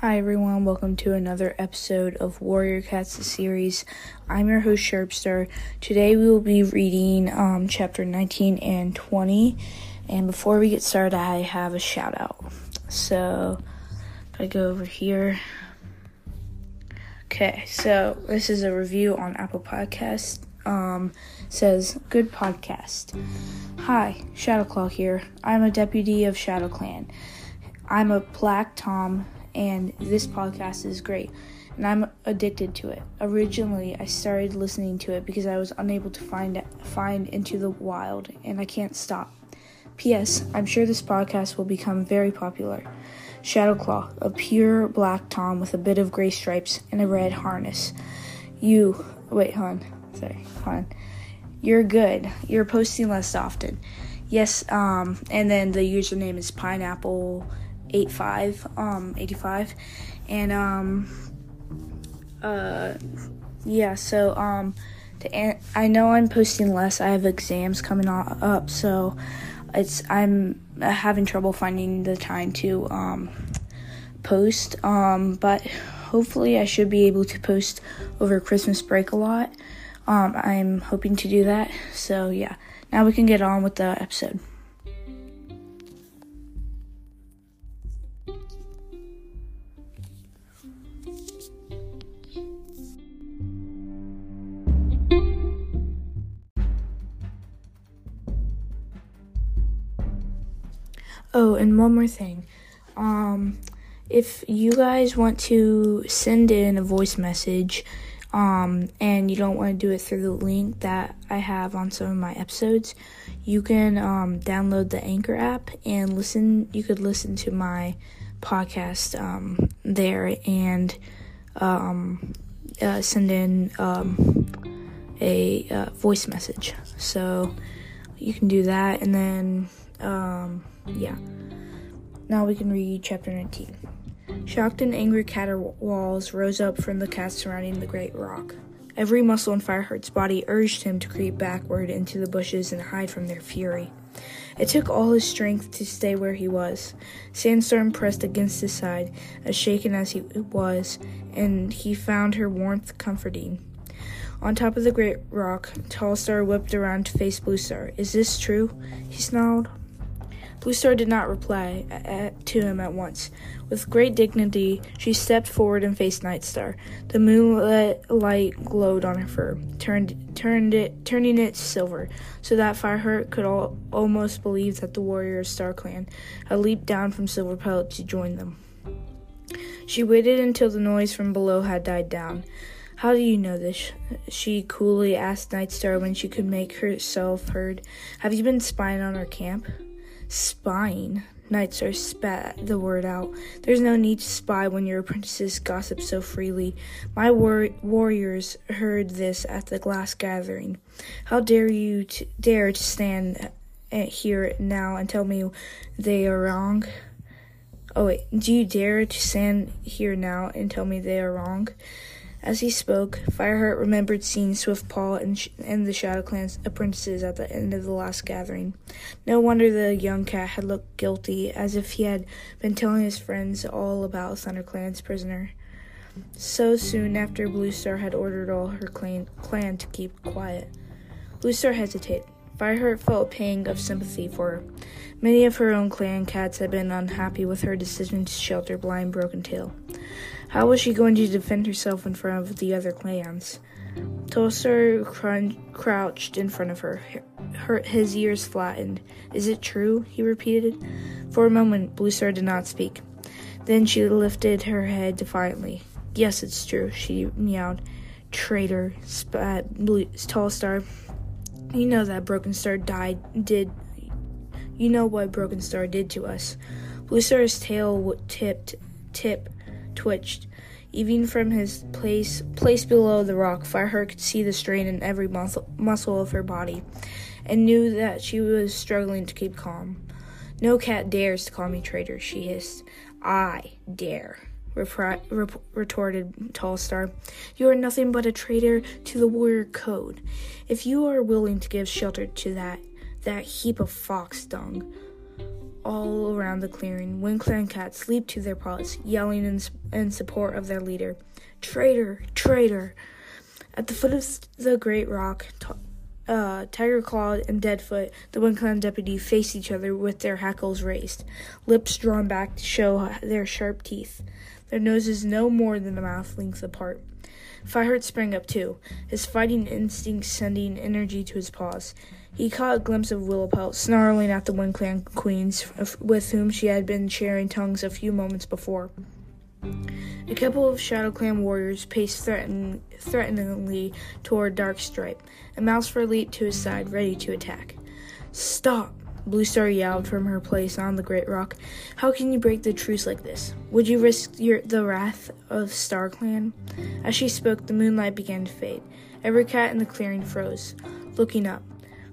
Hi everyone, welcome to another episode of Warrior Cats the series. I'm your host Sharpstar. Today we will be reading um, chapter 19 and 20. And before we get started, I have a shout out. So if I go over here. Okay, so this is a review on Apple Podcast. Um, says good podcast. Hi, Shadowclaw here. I'm a deputy of Shadow Clan. I'm a Black Tom and this podcast is great and I'm addicted to it. Originally, I started listening to it because I was unable to find find Into the Wild and I can't stop. P.S. I'm sure this podcast will become very popular. Shadowclaw, a pure black tom with a bit of gray stripes and a red harness. You, wait, hon, sorry, hon. You're good. You're posting less often. Yes, um, and then the username is pineapple 85 um 85 and um uh yeah so um to I know I'm posting less. I have exams coming up so it's I'm having trouble finding the time to um post. Um but hopefully I should be able to post over Christmas break a lot. Um I'm hoping to do that. So yeah. Now we can get on with the episode and one more thing. Um, if you guys want to send in a voice message, um, and you don't want to do it through the link that I have on some of my episodes, you can um, download the Anchor app and listen. You could listen to my podcast um, there and um, uh, send in um, a uh, voice message. So you can do that, and then um, yeah. Now we can read chapter 19. Shocked and angry caterwauls rose up from the cats surrounding the great rock. Every muscle in Fireheart's body urged him to creep backward into the bushes and hide from their fury. It took all his strength to stay where he was. Sandstorm pressed against his side, as shaken as he was, and he found her warmth comforting. On top of the great rock, Tall Star whipped around to face Blue Star. Is this true? He snarled. Blue Star did not reply to him at once. With great dignity, she stepped forward and faced Night Star. The moonlit light glowed on her fur, turned, turned it, turning it silver, so that Fireheart could all, almost believe that the warrior of Star Clan had leaped down from Silverpelt to join them. She waited until the noise from below had died down. How do you know this? She coolly asked Nightstar when she could make herself heard. Have you been spying on our camp? Spying. Nightstar spat the word out. There's no need to spy when your apprentices gossip so freely. My war- warriors heard this at the glass gathering. How dare you dare to stand eh, here now and tell me they are wrong? Oh wait, do you dare to stand here now and tell me they are wrong? As he spoke, Fireheart remembered seeing Swiftpaw and, sh- and the Shadow Clan's apprentices at the end of the last gathering. No wonder the young cat had looked guilty, as if he had been telling his friends all about ThunderClan's prisoner. So soon after Blue Star had ordered all her clan, clan to keep quiet. Blue Star hesitated. Fireheart felt a pang of sympathy for her. Many of her own clan cats had been unhappy with her decision to shelter Blind Broken Tail. How was she going to defend herself in front of the other clans? Tallstar crun- crouched in front of her, her, his ears flattened. Is it true? he repeated. For a moment, Blue Star did not speak. Then she lifted her head defiantly. Yes, it's true, she meowed. Traitor, spat uh, Blue, Tall Star. You know that Broken Star died, did. You know what Broken Star did to us. Blue Star's tail tipped, tip twitched. Even from his place place below the rock, Fireheart could see the strain in every muscle, muscle of her body, and knew that she was struggling to keep calm. No cat dares to call me traitor, she hissed. I dare, repri- rep- retorted Tall Star. You are nothing but a traitor to the warrior code. If you are willing to give shelter to that that heap of fox dung, all around the clearing. Wind Clan cats leaped to their paws, yelling in, in support of their leader. Traitor! Traitor! At the foot of the great rock, uh, Tiger Claw and Deadfoot, the Wind Clan deputy, faced each other with their hackles raised, lips drawn back to show their sharp teeth, their noses no more than a mouth length apart. Fireheart sprang up too, his fighting instincts sending energy to his paws. He caught a glimpse of Willowpelt snarling at the Wind Clan queens with whom she had been sharing tongues a few moments before. A couple of Shadow Clan warriors paced threaten- threateningly toward Darkstripe, and Mousefur leaped to his side, ready to attack. Stop! Bluestar yelled from her place on the great rock. How can you break the truce like this? Would you risk your, the wrath of Star Clan? As she spoke, the moonlight began to fade. Every cat in the clearing froze, looking up.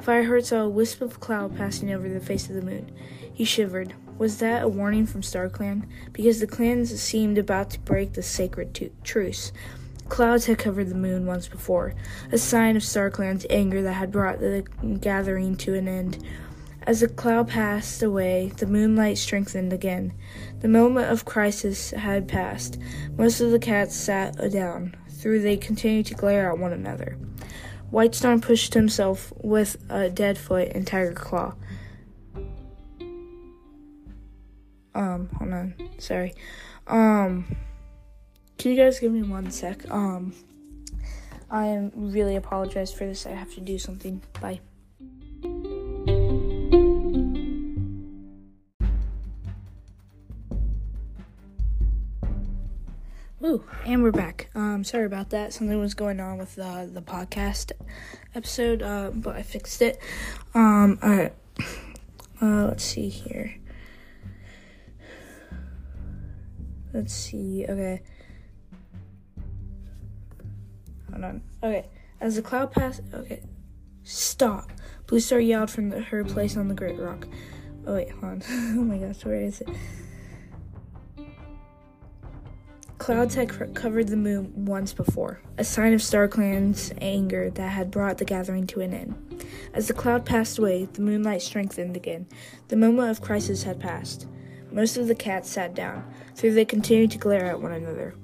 Fireheart saw a wisp of cloud passing over the face of the moon. He shivered. Was that a warning from Star Clan? Because the clans seemed about to break the sacred truce. Clouds had covered the moon once before, a sign of Star Clan's anger that had brought the gathering to an end. As the cloud passed away, the moonlight strengthened again. The moment of crisis had passed. Most of the cats sat down. though they continued to glare at one another. Whitestorm pushed himself with a dead foot and Tiger Claw. Um, hold on. Sorry. Um, can you guys give me one sec? Um, I am really apologize for this. I have to do something. Bye. And we're back. Um, sorry about that. Something was going on with uh, the podcast episode, uh, but I fixed it. Um, all right. Uh, let's see here. Let's see. Okay. Hold on. Okay. As the cloud passed. Okay. Stop. Bluestar yelled from the, her place on the Great Rock. Oh, wait, hold on. oh my gosh, where is it? Clouds had covered the moon once before, a sign of StarClan's anger that had brought the gathering to an end. As the cloud passed away, the moonlight strengthened again. The moment of crisis had passed. Most of the cats sat down, though they continued to glare at one another.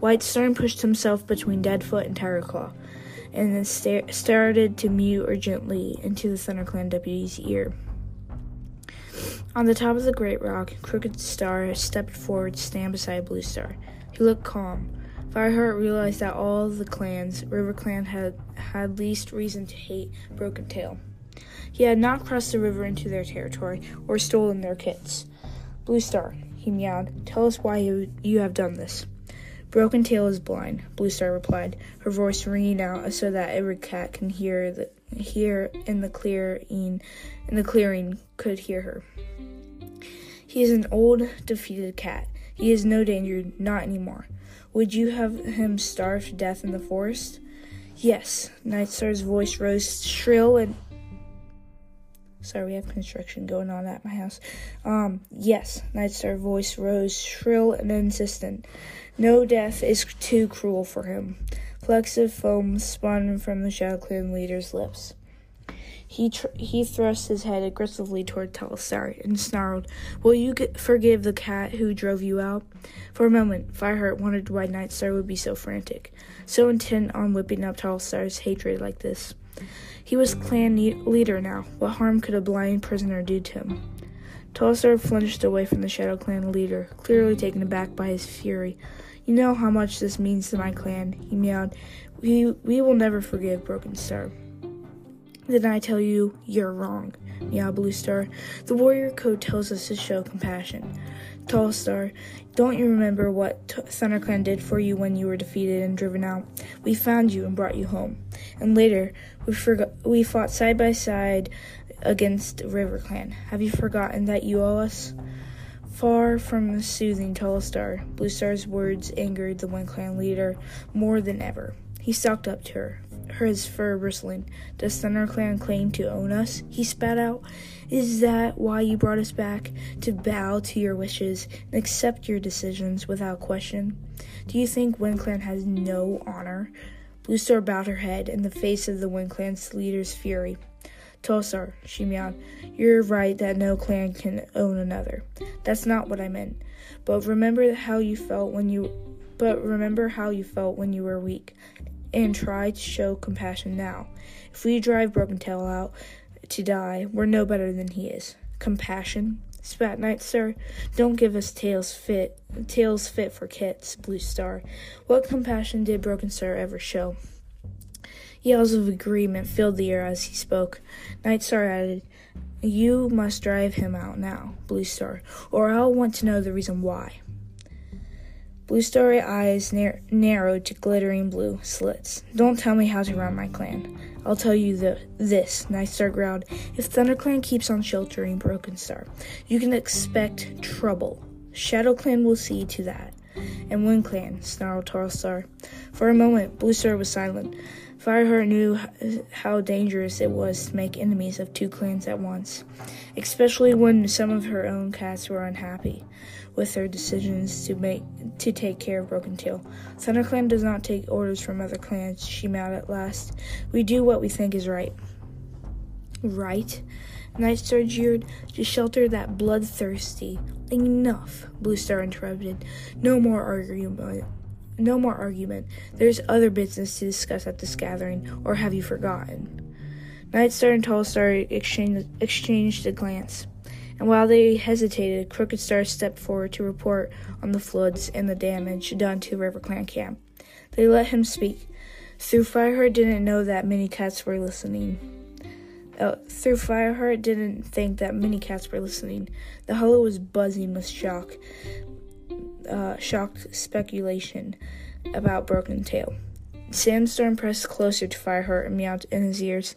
Whitestorm pushed himself between Deadfoot and Tigerclaw, and then sta- started to mew urgently into the ThunderClan deputy's ear. On the top of the great rock, Crooked Star stepped forward to stand beside Bluestar. He looked calm. Fireheart realized that all the clans, River Clan had had least reason to hate Broken Tail. He had not crossed the river into their territory or stolen their kits. Blue Star, he meowed, tell us why you, you have done this. Broken Tail is blind, Blue Star replied, her voice ringing out so that every cat can hear the hear in the clearing in the clearing could hear her. He is an old, defeated cat. He is no danger, not anymore. Would you have him starve to death in the forest? Yes. Nightstar's voice rose shrill and. Sorry, we have construction going on at my house. Um, yes. Nightstar's voice rose shrill and insistent. No death is too cruel for him. Flecks of foam spun from the Shadow Clan leader's lips. He tr- he thrust his head aggressively toward Tallstar and snarled, "Will you get- forgive the cat who drove you out?" For a moment, Fireheart wondered why Nightstar would be so frantic, so intent on whipping up Tallstar's hatred like this. He was clan ne- leader now. What harm could a blind prisoner do to him? Tallstar flinched away from the Shadow Clan leader, clearly taken aback by his fury. You know how much this means to my clan, he meowed. We, we will never forgive Broken Star. Then I tell you, you're wrong, Yeah, Blue Star. The warrior code tells us to show compassion. Tall Star, don't you remember what T- ThunderClan did for you when you were defeated and driven out? We found you and brought you home. And later, we we fought side by side against River Clan. Have you forgotten that you owe us? Far from soothing Tall Star, Blue Star's words angered the Wind Clan leader more than ever. He stalked up to her, his fur bristling. Does ThunderClan claim to own us? He spat out. Is that why you brought us back? To bow to your wishes and accept your decisions without question? Do you think WindClan has no honor? Bluestar bowed her head in the face of the WindClan's leader's fury. Tallstar, she meowed. You're right that no clan can own another. That's not what I meant. But remember how you felt when you but remember how you felt when you were weak and try to show compassion now. If we drive Broken Tail out to die, we're no better than he is. Compassion? Spat Night Star, don't give us tails fit tails fit for kits, Blue Star. What compassion did Broken Star ever show? Yells of agreement filled the air as he spoke. Night Star added, You must drive him out now, Blue Star, or I'll want to know the reason why. Blue Star's eyes nar- narrowed to glittering blue slits. Don't tell me how to run my clan. I'll tell you the, this, Night Star growled. If ThunderClan keeps on sheltering Broken Star, you can expect trouble. Shadow Clan will see to that. And Wind Clan, snarled Tall For a moment, Blue Star was silent. Fireheart knew how dangerous it was to make enemies of two clans at once, especially when some of her own cats were unhappy with their decisions to make to take care of Broken Tail. ThunderClan does not take orders from other clans, she mad at last. We do what we think is right. Right? Nightstar jeered. To shelter that bloodthirsty. Enough, Blue Star interrupted. No more argument. No more argument. There's other business to discuss at this gathering, or have you forgotten? Nightstar and Tallstar exchanged, exchanged a glance and while they hesitated, Crooked Star stepped forward to report on the floods and the damage done to River Clan camp. They let him speak. Through Fireheart didn't know that many cats were listening. Uh, through Fireheart didn't think that many cats were listening. The hollow was buzzing with shock, uh, shocked speculation about Broken Tail. Sandstorm pressed closer to Fireheart and meowed in his ears.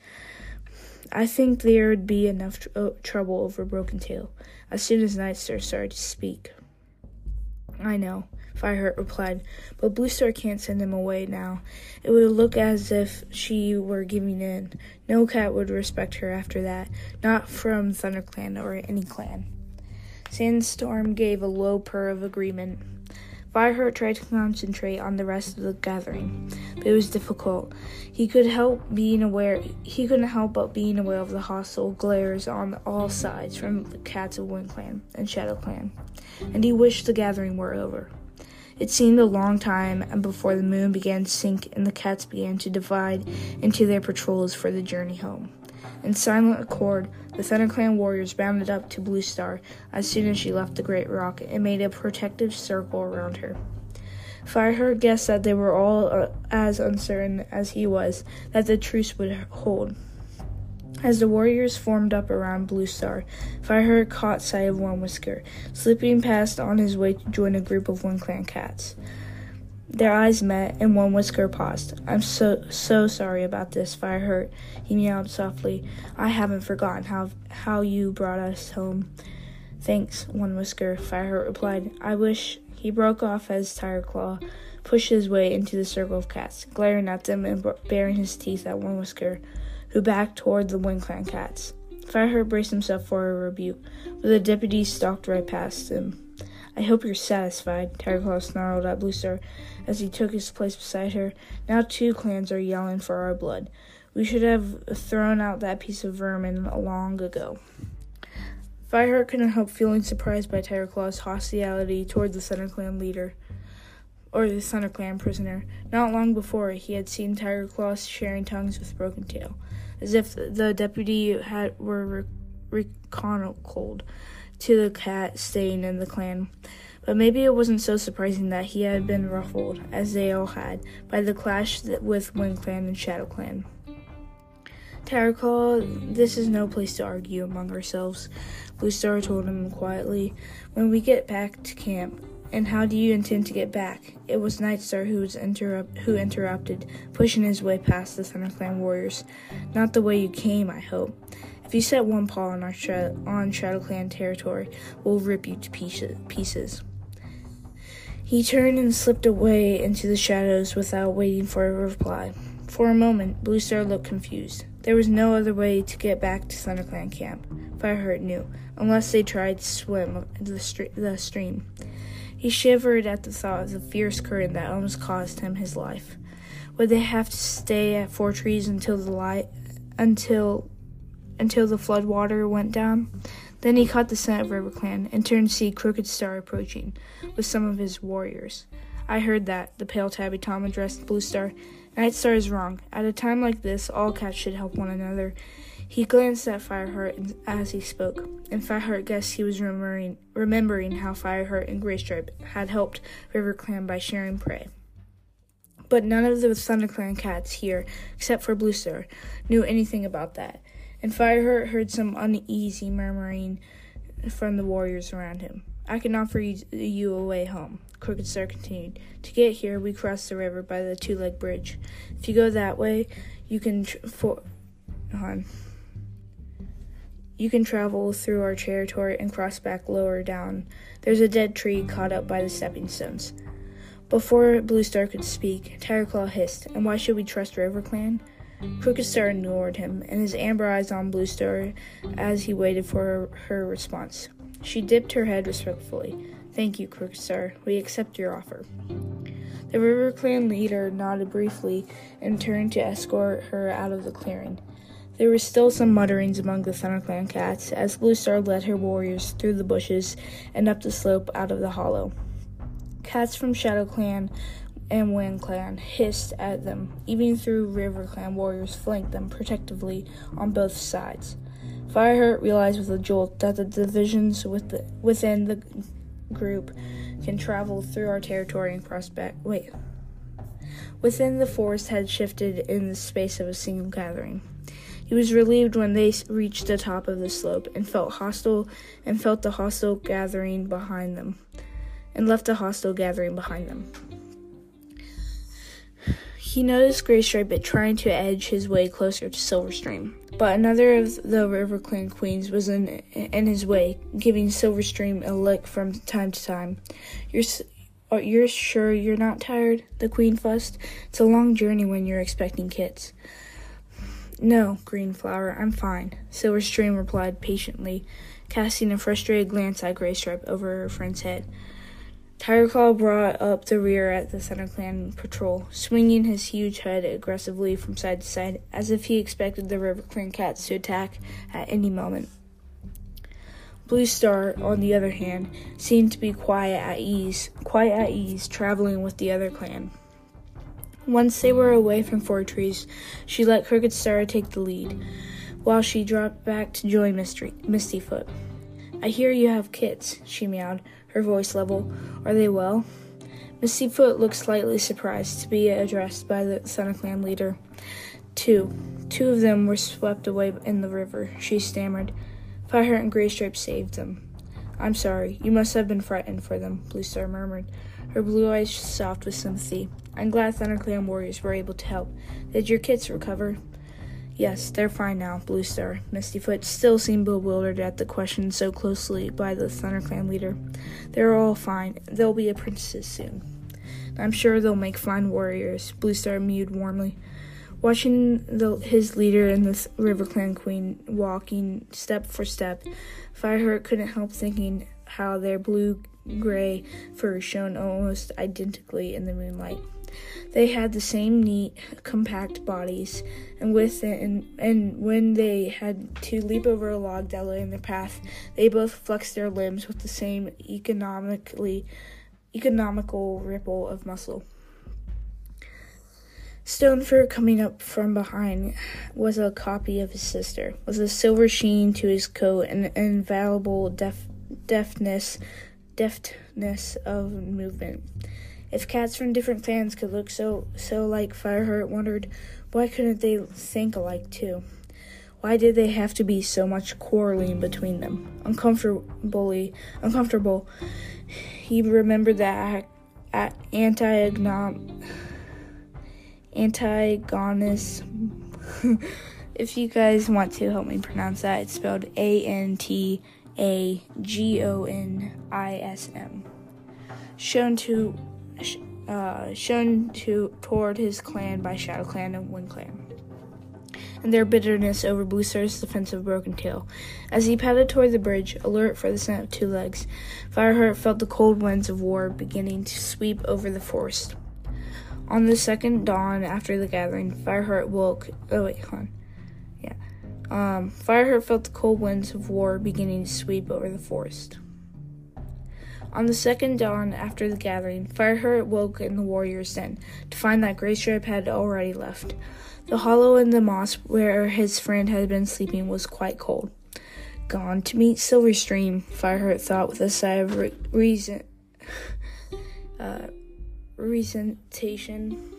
I think there would be enough tr- uh, trouble over Broken Tail as soon as Nightstar started to speak. I know, Fireheart replied, but Blue Star can't send him away now. It would look as if she were giving in. No cat would respect her after that, not from ThunderClan or any clan. Sandstorm gave a low purr of agreement. Fireheart tried to concentrate on the rest of the gathering, but it was difficult. He could help being aware he couldn't help but being aware of the hostile glares on all sides from the cats of Wind Clan and Shadow Clan, and he wished the gathering were over. It seemed a long time and before the moon began to sink and the cats began to divide into their patrols for the journey home. In silent accord, the ThunderClan warriors bounded up to Blue Star as soon as she left the Great Rock and made a protective circle around her. Fireheart guessed that they were all uh, as uncertain as he was that the truce would hold. As the warriors formed up around Blue Star, Fireheart caught sight of One Whisker, slipping past on his way to join a group of Wind Clan cats. Their eyes met, and one whisker paused. I'm so so sorry about this, Fireheart. He meowed softly. I haven't forgotten how how you brought us home. Thanks, One Whisker, Fireheart replied. I wish he broke off as Tiger Claw pushed his way into the circle of cats, glaring at them and baring his teeth at One Whisker, who backed toward the Wind Clan cats. Fireheart braced himself for a rebuke, but the deputy stalked right past him. I hope you're satisfied, Claw snarled at Blue Star as he took his place beside her. Now two clans are yelling for our blood. We should have thrown out that piece of vermin long ago. Fireheart couldn't help feeling surprised by Claw's hostility toward the ThunderClan leader, or the ThunderClan prisoner. Not long before, he had seen Claw sharing tongues with Broken Tail, as if the deputy had were re- reconciled to the cat staying in the clan. But maybe it wasn't so surprising that he had been ruffled, as they all had, by the clash with Wind Clan and Shadow Clan. Tigerclaw, this is no place to argue among ourselves, Blue Star told him quietly. When we get back to camp, and how do you intend to get back? It was Nightstar who was interrupt who interrupted, pushing his way past the ThunderClan warriors. Not the way you came, I hope. If you set one paw on our sh- on ShadowClan territory, we'll rip you to pieces. He turned and slipped away into the shadows without waiting for a reply. For a moment, Blue Star looked confused. There was no other way to get back to ThunderClan camp, Fireheart knew, unless they tried to swim the, the stream. He shivered at the thought of the fierce current that almost cost him his life. Would they have to stay at Four Trees until the light until until the flood water went down. Then he caught the scent of RiverClan and turned to see Crooked Star approaching with some of his warriors. I heard that, the pale tabby Tom addressed Blue Star. Night Star is wrong. At a time like this, all cats should help one another. He glanced at Fireheart as he spoke, and Fireheart guessed he was remembering, remembering how Fireheart and Graystripe had helped RiverClan by sharing prey. But none of the ThunderClan cats here, except for Bluestar, knew anything about that, and Fireheart heard some uneasy murmuring from the warriors around him. I can offer you a way home, Crooked Star continued. To get here, we cross the river by the two leg bridge. If you go that way, you can. Tr- for- on. You can travel through our territory and cross back lower down. There's a dead tree caught up by the stepping stones. Before Blue Star could speak, Tigerclaw hissed, And why should we trust RiverClan? Crooked Star ignored him, and his amber eyes on Blue Star as he waited for her, her response. She dipped her head respectfully. Thank you, Crooked. We accept your offer. The River Clan leader nodded briefly and turned to escort her out of the clearing. There were still some mutterings among the Thunder Clan cats as Blue Star led her warriors through the bushes and up the slope out of the hollow. Cats from Shadow Clan and Wind Clan hissed at them, even through River Clan warriors flanked them protectively on both sides. Fireheart realized with a jolt that the divisions within the group can travel through our territory and cross back. Wait. Within the forest had shifted in the space of a single gathering. He was relieved when they reached the top of the slope and felt hostile and felt the hostile gathering behind them and left a hostile gathering behind them. He noticed Graystripe trying to edge his way closer to Silverstream, but another of the RiverClan queens was in in his way, giving Silverstream a lick from time to time. You're you're sure you're not tired? The queen fussed. It's a long journey when you're expecting kits. No, Greenflower, I'm fine, Silverstream replied patiently, casting a frustrated glance at Graystripe over her friend's head. Tigerclaw brought up the rear at the ThunderClan patrol, swinging his huge head aggressively from side to side, as if he expected the RiverClan cats to attack at any moment. Blue Star, on the other hand, seemed to be quiet at ease, quite at ease, traveling with the other clan. Once they were away from Four Trees, she let Crooked Star take the lead, while she dropped back to join Misty, Mistyfoot. I hear you have kits, she meowed, her voice level. Are they well? Mistyfoot looked slightly surprised to be addressed by the ThunderClan leader. Two. Two of them were swept away in the river, she stammered. Fireheart and Graystripe saved them. I'm sorry. You must have been frightened for them, Blue Star murmured, her blue eyes soft with sympathy. I'm glad ThunderClan warriors were able to help. Did your kits recover? Yes, they're fine now, Blue Star. Mistyfoot still seemed bewildered at the question so closely by the ThunderClan leader. They're all fine. They'll be apprentices soon. I'm sure they'll make fine warriors, Blue Star mewed warmly. Watching the, his leader and the River Clan queen walking step for step, Fireheart couldn't help thinking how their blue gray fur shone almost identically in the moonlight. They had the same neat, compact bodies, and with it, and, and when they had to leap over a log that lay in their path, they both flexed their limbs with the same economically economical ripple of muscle. Stonefur, coming up from behind, was a copy of his sister, with a silver sheen to his coat and an invaluable def- deftness, deftness of movement. If cats from different clans could look so so like Fireheart wondered why couldn't they think alike too? Why did they have to be so much quarreling between them? Uncomfortably uncomfortable, he remembered that at anti-agnom Antigonus. if you guys want to help me pronounce that, it's spelled A N T A G O N I S M. Shown to uh, shown to toward his clan by Shadow Clan and Wind Clan, and their bitterness over Blue Star's defense of Broken Tail. As he padded toward the bridge, alert for the scent of two legs, Fireheart felt the cold winds of war beginning to sweep over the forest. On the second dawn after the gathering, Fireheart woke. Oh wait, hold on. Yeah. Um, Fireheart felt the cold winds of war beginning to sweep over the forest. On the second dawn after the gathering, Fireheart woke in the warrior's den to find that Graystripe had already left. The hollow in the moss where his friend had been sleeping was quite cold. Gone to meet Silverstream, Fireheart thought with a sigh of re- reason, uh, resentation.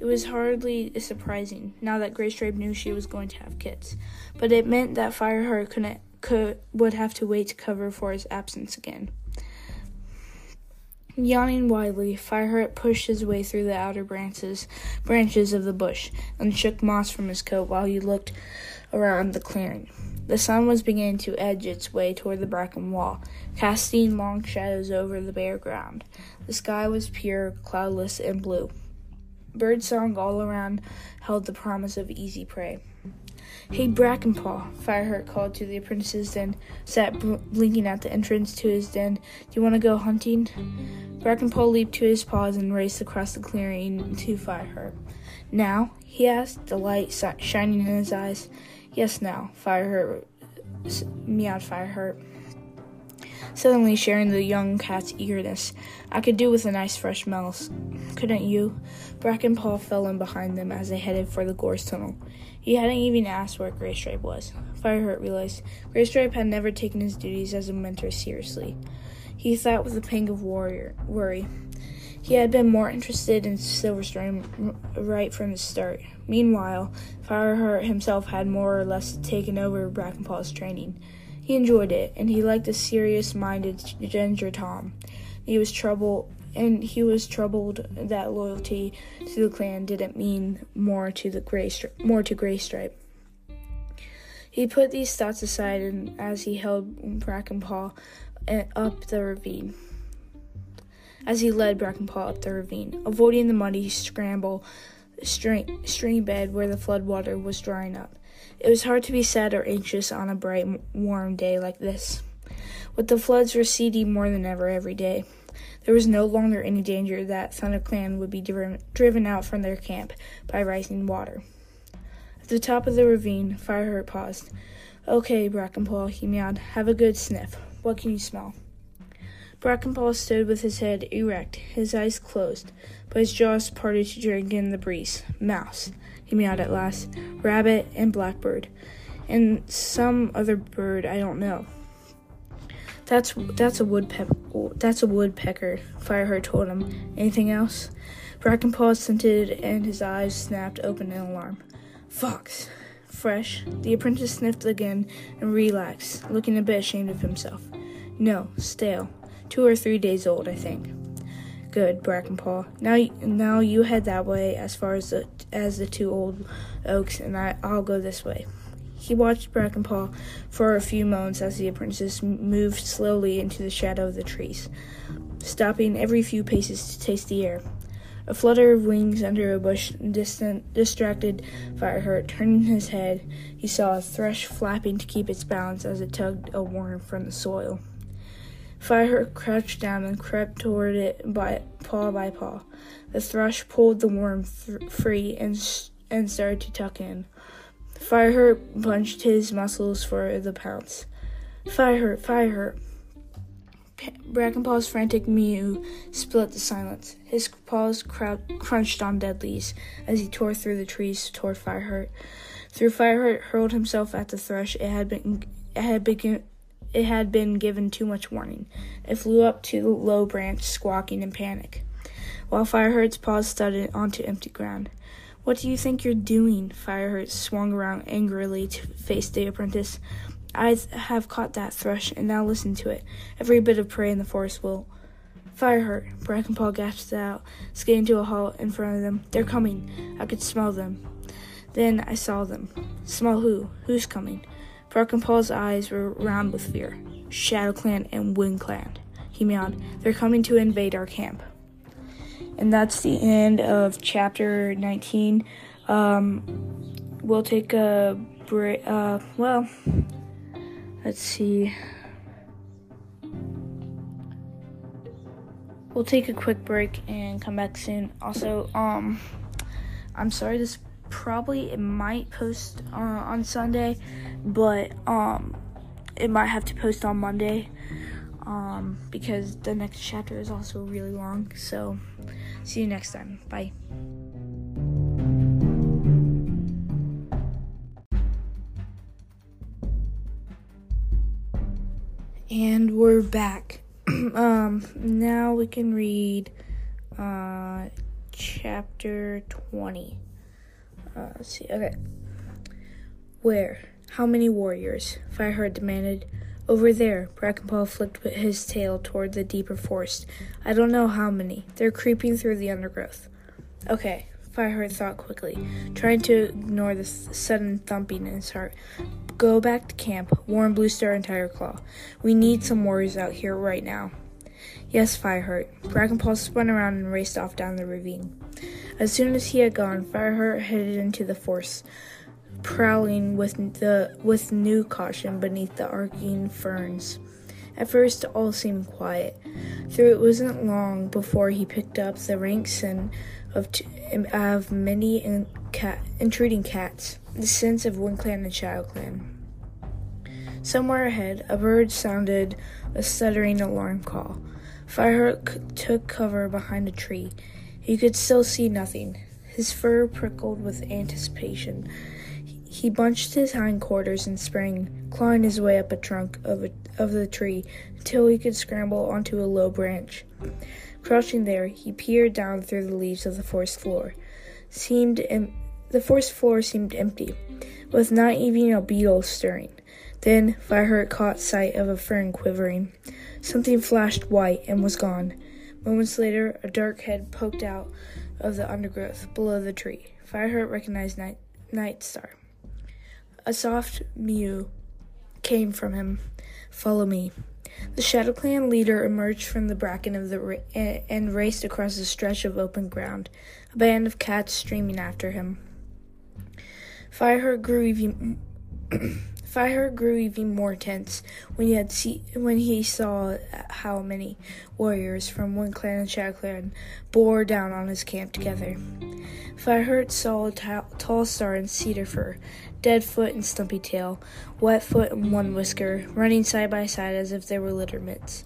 It was hardly surprising now that Graystripe knew she was going to have kids, but it meant that Fireheart couldn't could would have to wait to cover for his absence again. Yawning widely, Fireheart pushed his way through the outer branches branches of the bush and shook moss from his coat while he looked around the clearing. The sun was beginning to edge its way toward the bracken wall, casting long shadows over the bare ground. The sky was pure, cloudless, and blue. Birdsong all around held the promise of easy prey. Hey, Brackenpaw, Fireheart called to the apprentices, then sat blinking at the entrance to his den. Do you want to go hunting? Brackenpaw leaped to his paws and raced across the clearing to Fireheart. Now? he asked, the light shining in his eyes. Yes, now, Fireheart meowed Fireheart. Suddenly sharing the young cat's eagerness. I could do with a nice fresh mouse, couldn't you? Brackenpaw fell in behind them as they headed for the gorse tunnel. He hadn't even asked where Graystripe was. Fireheart realized Graystripe had never taken his duties as a mentor seriously. He thought with a pang of warrior, worry. He had been more interested in Silverstream right from the start. Meanwhile, Fireheart himself had more or less taken over Brackenpaw's training. He enjoyed it, and he liked the serious-minded Ginger Tom. He was troubled, and he was troubled that loyalty to the clan didn't mean more to the gray stri- more to Graystripe. He put these thoughts aside, and as he held Brackenpaw eh, up the ravine as he led Brackenpaw up the ravine, avoiding the muddy scramble stream, bed where the floodwater was drying up. It was hard to be sad or anxious on a bright, warm day like this. With the floods receding more than ever every day, there was no longer any danger that ThunderClan would be driven, driven out from their camp by rising water. At the top of the ravine, Fireheart paused. Okay, Brackenpaw, he meowed. Have a good sniff. What can you smell? Brackenpaw stood with his head erect, his eyes closed, but his jaws parted to drink in the breeze. Mouse, he meowed at last. Rabbit and blackbird, and some other bird I don't know. That's that's a woodpecker. That's a woodpecker. Fireheart told him. Anything else? Brackenpaw scented, and his eyes snapped open in alarm. Fox. Fresh. The apprentice sniffed again and relaxed, looking a bit ashamed of himself. No, stale. Two or three days old, I think. Good, Brackenpaw. Now, now you head that way as far as the as the two old oaks, and I, I'll go this way. He watched Brackenpaw for a few moments as the apprentice moved slowly into the shadow of the trees, stopping every few paces to taste the air. A flutter of wings under a bush distant, distracted Fireheart. Turning his head, he saw a thrush flapping to keep its balance as it tugged a worm from the soil. Fireheart crouched down and crept toward it by paw by paw. The thrush pulled the worm th- free and and started to tuck in. Fireheart bunched his muscles for the pounce. Fireheart, Fireheart. P- Brackenpaw's frantic mew split the silence. His paws crou- crunched on dead leaves as he tore through the trees toward Fireheart. Through Fireheart hurled himself at the thrush. It had been it had begun it had been given too much warning. It flew up to the low branch, squawking in panic, while Fireheart's paws thudded onto empty ground. What do you think you're doing? Fireheart swung around angrily to face the apprentice. I have caught that thrush, and now listen to it. Every bit of prey in the forest will. Fireheart, Brackenpaw gasped out, skidding to a halt in front of them. They're coming. I could smell them. Then I saw them. Smell who? Who's coming? Brackenpaw's eyes were round with fear. Shadow Clan and Wind Clan. He meowed. They're coming to invade our camp. And that's the end of chapter 19. Um, we'll take a break. Uh, well, let's see. We'll take a quick break and come back soon. Also, um, I'm sorry this probably it might post uh, on Sunday, but um, it might have to post on Monday um, because the next chapter is also really long. So, see you next time. Bye. And we're back. um, now we can read uh, chapter 20. Uh, let's see. Okay. Where? How many warriors? Fireheart demanded. Over there. Brackenpaw flicked his tail toward the deeper forest. I don't know how many. They're creeping through the undergrowth. Okay. Fireheart thought quickly, trying to ignore the sudden thumping in his heart. Go back to camp, warn Bluestar and Tigerclaw. We need some warriors out here right now. Yes, Fireheart. Brackenpaw spun around and raced off down the ravine. As soon as he had gone, Fireheart headed into the forest, prowling with the with new caution beneath the arcing ferns. At first, all seemed quiet, though it wasn't long before he picked up the rank scent of, t- of many in- cat- intruding cats, the scents of WindClan and ShadowClan. Somewhere ahead, a bird sounded a stuttering alarm call. Fireheart c- took cover behind a tree. He could still see nothing. His fur prickled with anticipation. He bunched his hindquarters and sprang, clawing his way up a trunk of, a, of the tree until he could scramble onto a low branch. Crouching there, he peered down through the leaves of the forest floor. Seemed em- the forest floor seemed empty, with not even a beetle stirring. Then Fireheart caught sight of a fern quivering. Something flashed white and was gone. Moments later, a dark head poked out of the undergrowth below the tree. Fireheart recognized Night, Night Star. A soft mew came from him. Follow me. The Shadow Clan leader emerged from the bracken of the ra- and raced across a stretch of open ground, a band of cats streaming after him. Fireheart grew even Fireheart grew even more tense when he had see, when he saw how many warriors from Wind Clan and Shadow Clan bore down on his camp together. Fireheart saw a t- tall star and Cedarfur, Deadfoot and Stumpy Tail, Wetfoot and One Whisker, running side by side as if they were. Litter mates.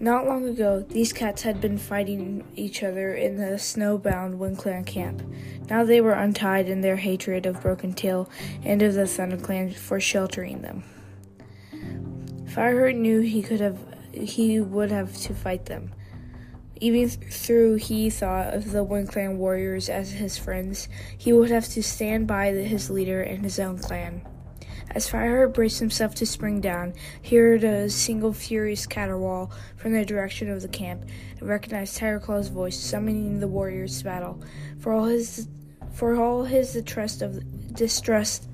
Not long ago, these cats had been fighting each other in the snowbound WindClan camp. Now they were untied in their hatred of Broken Tail and of the Thunder Clan for sheltering them. Fireheart knew he could have, he would have to fight them. Even through he thought of the WindClan warriors as his friends, he would have to stand by his leader and his own clan. As Fireheart braced himself to spring down, he heard a single furious caterwaul from the direction of the camp and recognized Tigerclaw's voice summoning the warriors to battle. For all his for all his distrust of distrust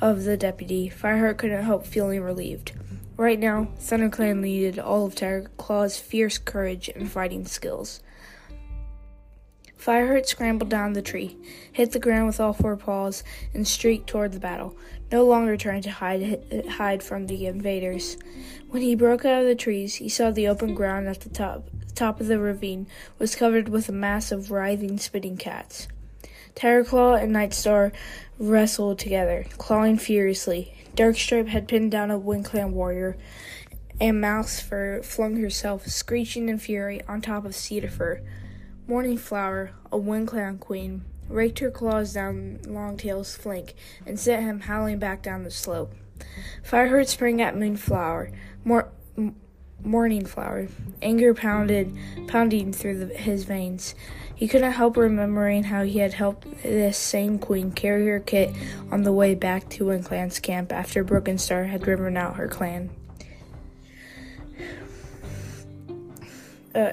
of the deputy, Fireheart couldn't help feeling relieved. Right now, ThunderClan needed all of Tigerclaw's fierce courage and fighting skills. Fireheart scrambled down the tree, hit the ground with all four paws, and streaked toward the battle, no longer trying to hide hide from the invaders. When he broke out of the trees, he saw the open ground at the top top of the ravine was covered with a mass of writhing, spitting cats. Tigerclaw and Nightstar wrestled together, clawing furiously. Darkstripe had pinned down a WindClan warrior, and Mousefur flung herself, screeching in fury, on top of Cedarfur. Morning Flower, a WindClan queen, raked her claws down Longtail's flank and sent him howling back down the slope. Fireheart sprang at Moonflower, Mor- M- Morning Flower, anger pounded, pounding through the, his veins. He couldn't help remembering how he had helped this same queen carry her kit on the way back to WindClan's camp after Broken Star had driven out her clan. Uh,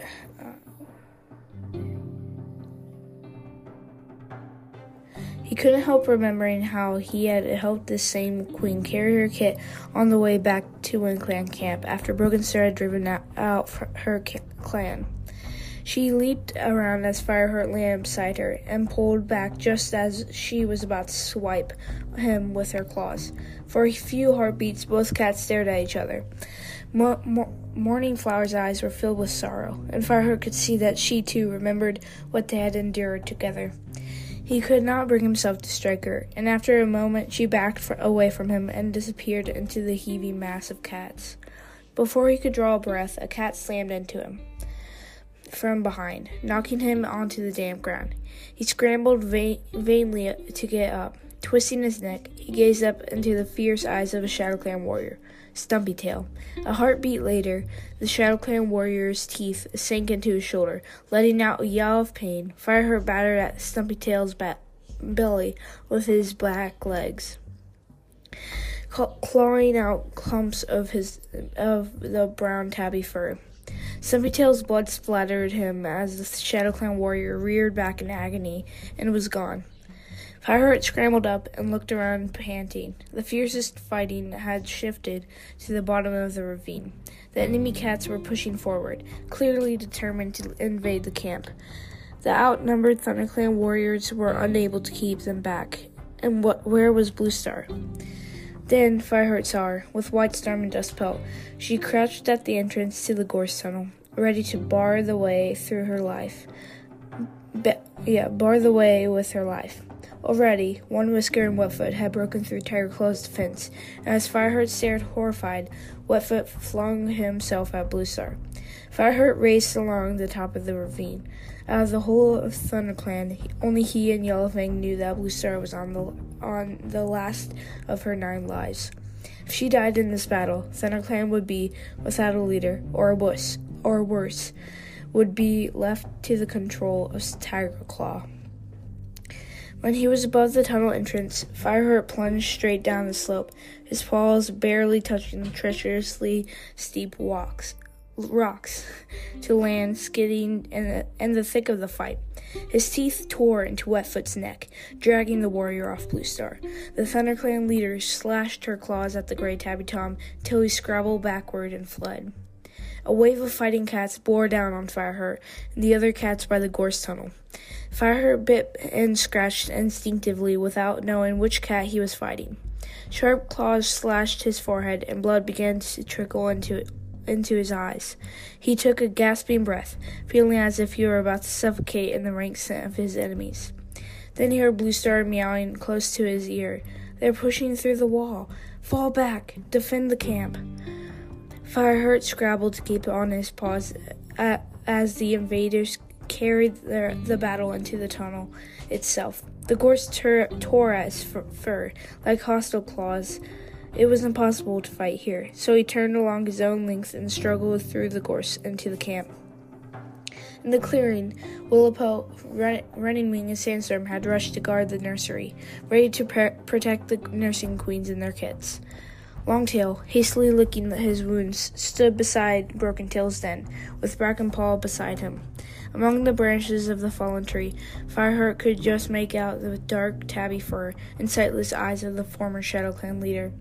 He couldn't help remembering how he had helped this same queen carry her kit on the way back to WindClan camp after Broken Star had driven out her clan. She leaped around as Fireheart landed beside her and pulled back just as she was about to swipe him with her claws. For a few heartbeats, both cats stared at each other. Mo- Mo- Morning Flower's eyes were filled with sorrow, and Fireheart could see that she too remembered what they had endured together. He could not bring himself to strike her, and after a moment she backed away from him and disappeared into the heaving mass of cats. Before he could draw a breath, a cat slammed into him from behind, knocking him onto the damp ground. He scrambled va- vainly to get up. Twisting his neck, he gazed up into the fierce eyes of a Shadow Clan warrior, Stumpy Tail. A heartbeat later, the Shadow Clan warrior's teeth sank into his shoulder, letting out a yell of pain. Fireheart battered at Stumpy Tail's ba- belly with his black legs, clawing out clumps of his of the brown tabby fur. Stumpy Tail's blood splattered him as the Shadow Clan warrior reared back in agony and was gone. Fireheart scrambled up and looked around, panting. The fiercest fighting had shifted to the bottom of the ravine. The enemy cats were pushing forward, clearly determined to invade the camp. The outnumbered ThunderClan warriors were unable to keep them back. And what? Where was Blue Star? Then Fireheart saw her, with Whitestorm and Dustpelt. She crouched at the entrance to the gorse tunnel, ready to bar the way through her life. Be- yeah, bar the way with her life. Already, Onewhisker and Wetfoot had broken through Tiger Claw's defense, and as Fireheart stared horrified, Wetfoot flung himself at Blue Star. Fireheart raced along the top of the ravine. Out of the whole of ThunderClan, only he and Yellowfang knew that Blue Star was on the on the last of her nine lives. If she died in this battle, ThunderClan would be without a leader, or worse, or worse, would be left to the control of Tiger Claw. When he was above the tunnel entrance, Fireheart plunged straight down the slope, his paws barely touching the treacherously steep walks, rocks, to land skidding in the, in the thick of the fight. His teeth tore into Wetfoot's neck, dragging the warrior off Blue Star. The ThunderClan leader slashed her claws at the gray Tabby Tom till he scrabbled backward and fled. A wave of fighting cats bore down on Fireheart and the other cats by the gorse tunnel. Fireheart bit and scratched instinctively without knowing which cat he was fighting. Sharp claws slashed his forehead, and blood began to trickle into into his eyes. He took a gasping breath, feeling as if he were about to suffocate in the ranks of his enemies. Then he heard Blue Star meowing close to his ear. They're pushing through the wall. Fall back. Defend the camp. Fireheart scrabbled to keep on his paws as the invaders carried the, the battle into the tunnel itself. The gorse tur- tore at his fur like hostile claws. It was impossible to fight here, so he turned along his own length and struggled through the gorse into the camp. In the clearing, Willowpelt, Run- Running Wing, and Sandstorm had rushed to guard the nursery, ready to protect the nursing queens and their kits. Longtail, hastily licking his wounds, stood beside Broken Tail's den, with Bracken Paw beside him. Among the branches of the fallen tree, Fireheart could just make out the dark tabby fur and sightless eyes of the former Shadow Clan leader.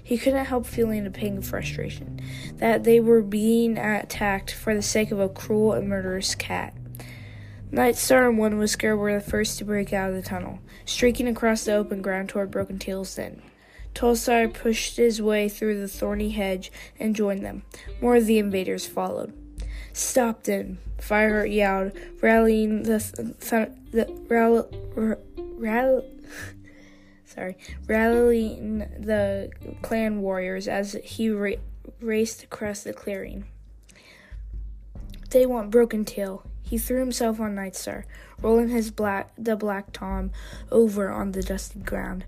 He couldn't help feeling a pang of frustration that they were being attacked for the sake of a cruel and murderous cat. Nightstar and One Whisker were the first to break out of the tunnel, streaking across the open ground toward Broken Tail's den. Tallstar pushed his way through the thorny hedge and joined them. More of the invaders followed. Stop them! Fireheart yelled, rallying the, th- the rall, r- rall, sorry, rallying the clan warriors as he ra- raced across the clearing. They want Broken Tail. He threw himself on Nightstar, rolling his black the black tom over on the dusty ground.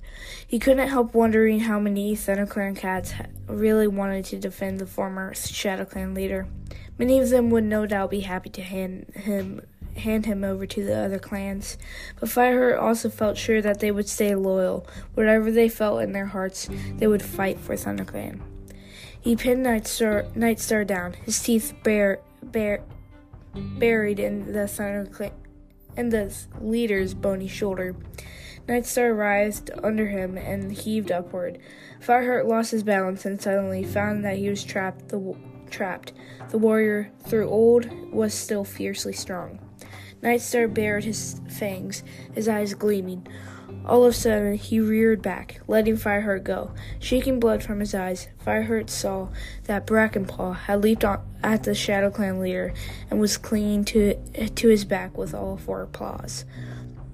He couldn't help wondering how many ThunderClan cats really wanted to defend the former ShadowClan leader. Many of them would no doubt be happy to hand him hand him over to the other clans, but Fireheart also felt sure that they would stay loyal. Whatever they felt in their hearts, they would fight for ThunderClan. He pinned Nightstar, Nightstar down, his teeth bare, bare, buried in the ThunderClan, in the leader's bony shoulder. Nightstar writhed under him and heaved upward. Fireheart lost his balance and suddenly found that he was trapped. The trapped. The warrior, through old, was still fiercely strong. Nightstar bared his fangs, his eyes gleaming. All of a sudden, he reared back, letting Fireheart go. Shaking blood from his eyes, Fireheart saw that Brackenpaw had leaped at the Shadow Clan leader and was clinging to to his back with all four paws.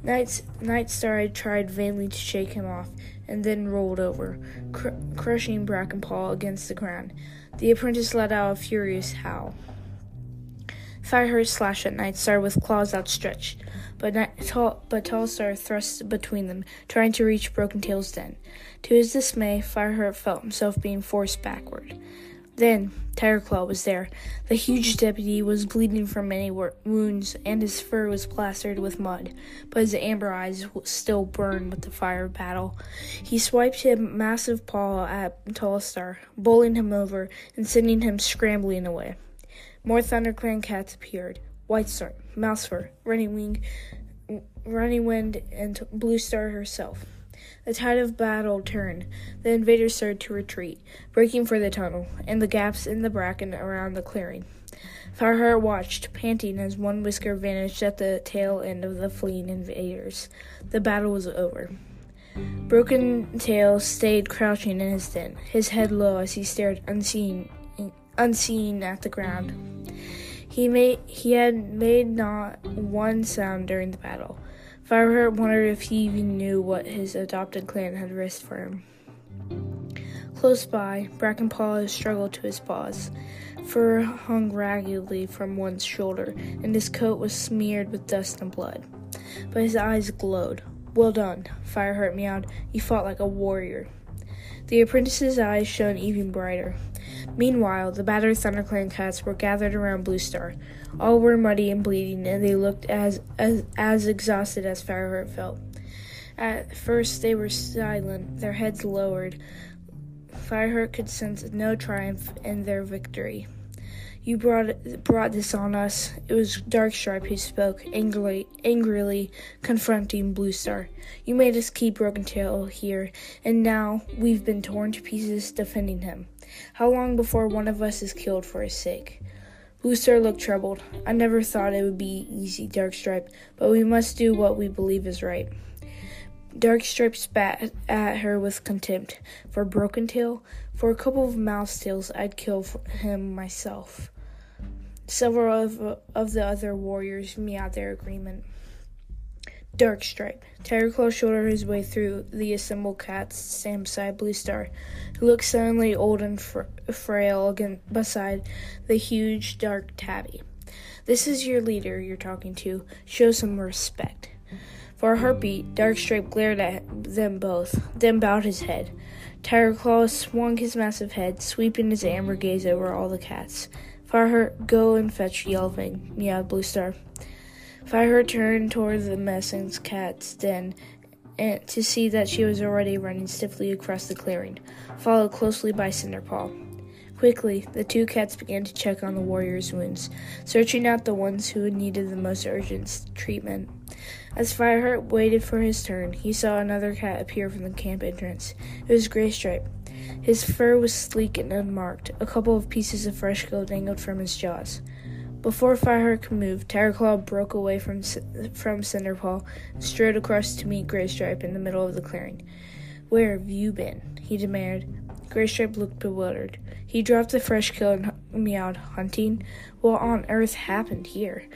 Night, Nightstar tried vainly to shake him off, and then rolled over, cr- crushing Brackenpaw against the ground. The apprentice let out a furious howl. Fireheart slashed at Nightstar with claws outstretched, but, tall, but thrust between them, trying to reach Broken Tail's den. To his dismay, Fireheart felt himself being forced backward. Then, Tigerclaw was there. The huge deputy was bleeding from many wounds, and his fur was plastered with mud, but his amber eyes still burned with the fire of battle. He swiped a massive paw at Tallstar, bowling him over and sending him scrambling away. More ThunderClan cats appeared. White Whitestar, Mousefur, Running Wing, Running Wind, and Bluestar herself. The tide of battle turned. The invaders started to retreat, breaking for the tunnel and the gaps in the bracken around the clearing. Fireheart watched, panting as Onewhisker vanished at the tail end of the fleeing invaders. The battle was over. Broken Tail stayed crouching in his den, his head low as he stared unseen, unseen at the ground. He made he had made not one sound during the battle. Fireheart wondered if he even knew what his adopted clan had risked for him. Close by, Brackenpaw struggled to his paws. Fur hung raggedly from one's shoulder, and his coat was smeared with dust and blood. But his eyes glowed. Well done, Fireheart meowed. You fought like a warrior. The apprentice's eyes shone even brighter. Meanwhile, the battered ThunderClan cats were gathered around Blue Star. All were muddy and bleeding, and they looked as as, as exhausted as Fireheart felt. At first, they were silent, their heads lowered. Fireheart could sense no triumph in their victory. You brought brought this on us. It was Darkstripe who spoke, angrily, angrily confronting Blue Star. You made us keep Broken Tail here, and now we've been torn to pieces defending him. How long before one of us is killed for his sake? Bluestar looked troubled. I never thought it would be easy, Darkstripe, but we must do what we believe is right. Darkstripe spat at her with contempt. For Broken Tail, for a couple of mouse tails, I'd kill him myself. Several of, of the other warriors meowed their agreement. Darkstripe. Tigerclaw shouldered his way through the assembled cats, stand Blue Star, who looked suddenly old and fr- frail again beside the huge dark tabby. This is your leader you're talking to. Show some respect. For a heartbeat, Darkstripe glared at them both, then bowed his head. Tigerclaw swung his massive head, sweeping his amber gaze over all the cats. Fireheart, go and fetch Yellowfang, meowed Bluestar. Fireheart turned toward the messing cat's den and eh, to see that she was already running stiffly across the clearing, followed closely by Cinderpaw. Quickly, the two cats began to check on the warrior's wounds, searching out the ones who needed the most urgent treatment. As Fireheart waited for his turn, he saw another cat appear from the camp entrance. It was Graystripe. His fur was sleek and unmarked. A couple of pieces of fresh gold dangled from his jaws. Before Fireheart could move, Tigerclaw broke away from from Cinderpaw and strode across to meet Graystripe in the middle of the clearing. Where have you been? he demanded. Graystripe looked bewildered. He dropped the fresh kill and meowed, Hunting? What on earth happened here?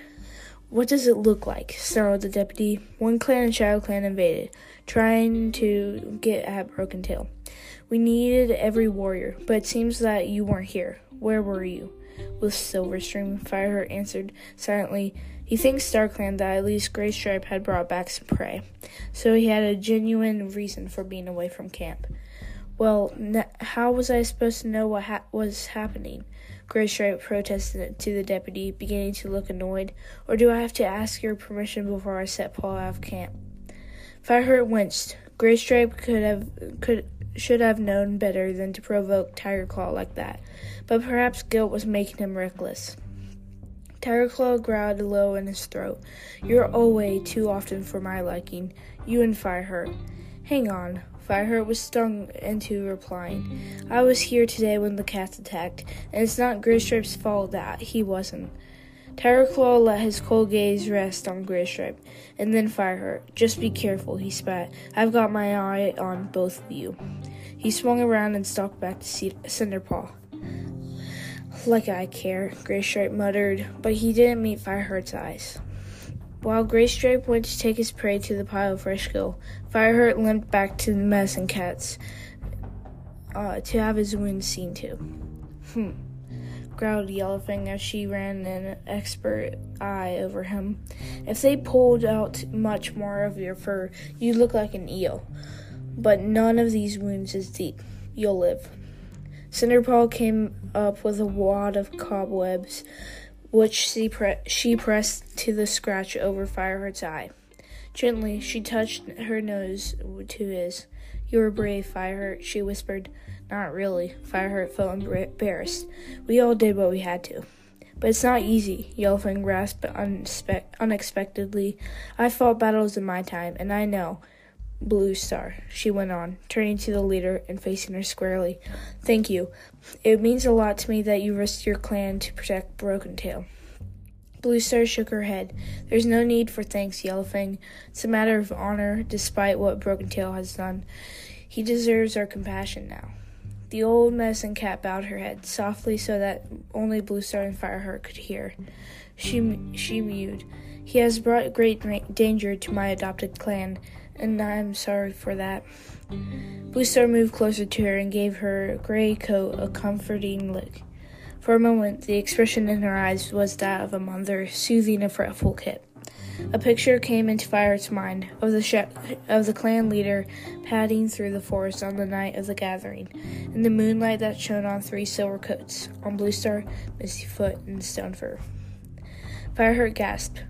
What does it look like? snarled the deputy. Wind Clan and Shadow Clan invaded, trying to get at Broken Tail. We needed every warrior, but it seems that you weren't here. Where were you? With Silverstream, Fireheart answered silently. He thinks StarClan that at least Graystripe had brought back some prey, so he had a genuine reason for being away from camp. Well, how was I supposed to know what ha- was happening? Graystripe protested to the deputy, beginning to look annoyed. Or do I have to ask your permission before I set Paul out of camp? Fireheart winced. Graystripe could have could should have known better than to provoke Tigerclaw like that, but perhaps guilt was making him reckless. Tigerclaw growled low in his throat. You're away too often for my liking. You and Fireheart. Hang on, Fireheart was stung into replying. I was here today when the cats attacked, and it's not Graystripe's fault that he wasn't. Tigerclaw let his cold gaze rest on Graystripe, and then Fireheart. Just be careful, he spat. I've got my eye on both of you. He swung around and stalked back to Cinderpaw. Like I care, Graystripe muttered, but he didn't meet Fireheart's eyes. While Graystripe went to take his prey to the pile of fresh kill, Fireheart limped back to the medicine cats uh, to have his wounds seen to. Hmm, growled Yellowfang as she ran an expert eye over him. If they pulled out much more of your fur, you'd look like an eel. But none of these wounds is deep. You'll live. Cinderpaw came up with a wad of cobwebs which she, pre- she pressed to the scratch over Fireheart's eye. Gently, she touched her nose to his. You were brave, Fireheart, she whispered. Not really. Fireheart felt embarrassed. We all did what we had to. But it's not easy, Yellowfang grasped unspe- unexpectedly. I fought battles in my time, and I know. Blue Star, she went on, turning to the leader and facing her squarely. Thank you. It means a lot to me that you risked your clan to protect Broken Tail. Blue Star shook her head. There's no need for thanks, Yellowfang. It's a matter of honor, despite what Broken Tail has done. He deserves our compassion now. The old medicine cat bowed her head softly so that only Blue Star and Fireheart could hear. She she mewed. He has brought great danger to my adopted clan and I'm sorry for that. Blue Star moved closer to her and gave her gray coat a comforting look. For a moment, the expression in her eyes was that of a mother soothing a fretful kit. A picture came into Fire's mind of the sh- of the clan leader padding through the forest on the night of the gathering, in the moonlight that shone on three silver coats, on Blue Star, Misty Foot, and Stonefur. Fireheart gasped.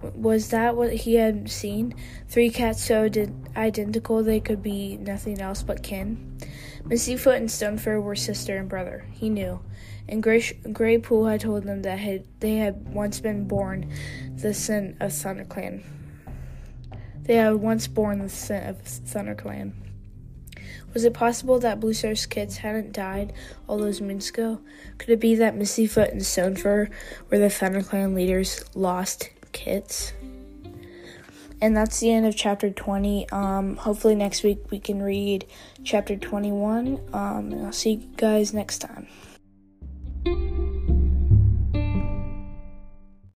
Was that what he had seen? Three cats so did identical they could be nothing else but kin? Mistyfoot and Stonefur were sister and brother, he knew. And Gray, Graypool had told them that had, they had once been born the son of ThunderClan. They had once borne the son of ThunderClan. Was it possible that Blue Star's kids hadn't died all those moons ago? Could it be that Mistyfoot and Stonefur were the ThunderClan leaders' lost kits. And that's the end of chapter 20. Um, hopefully, next week we can read chapter 21. Um, and I'll see you guys next time.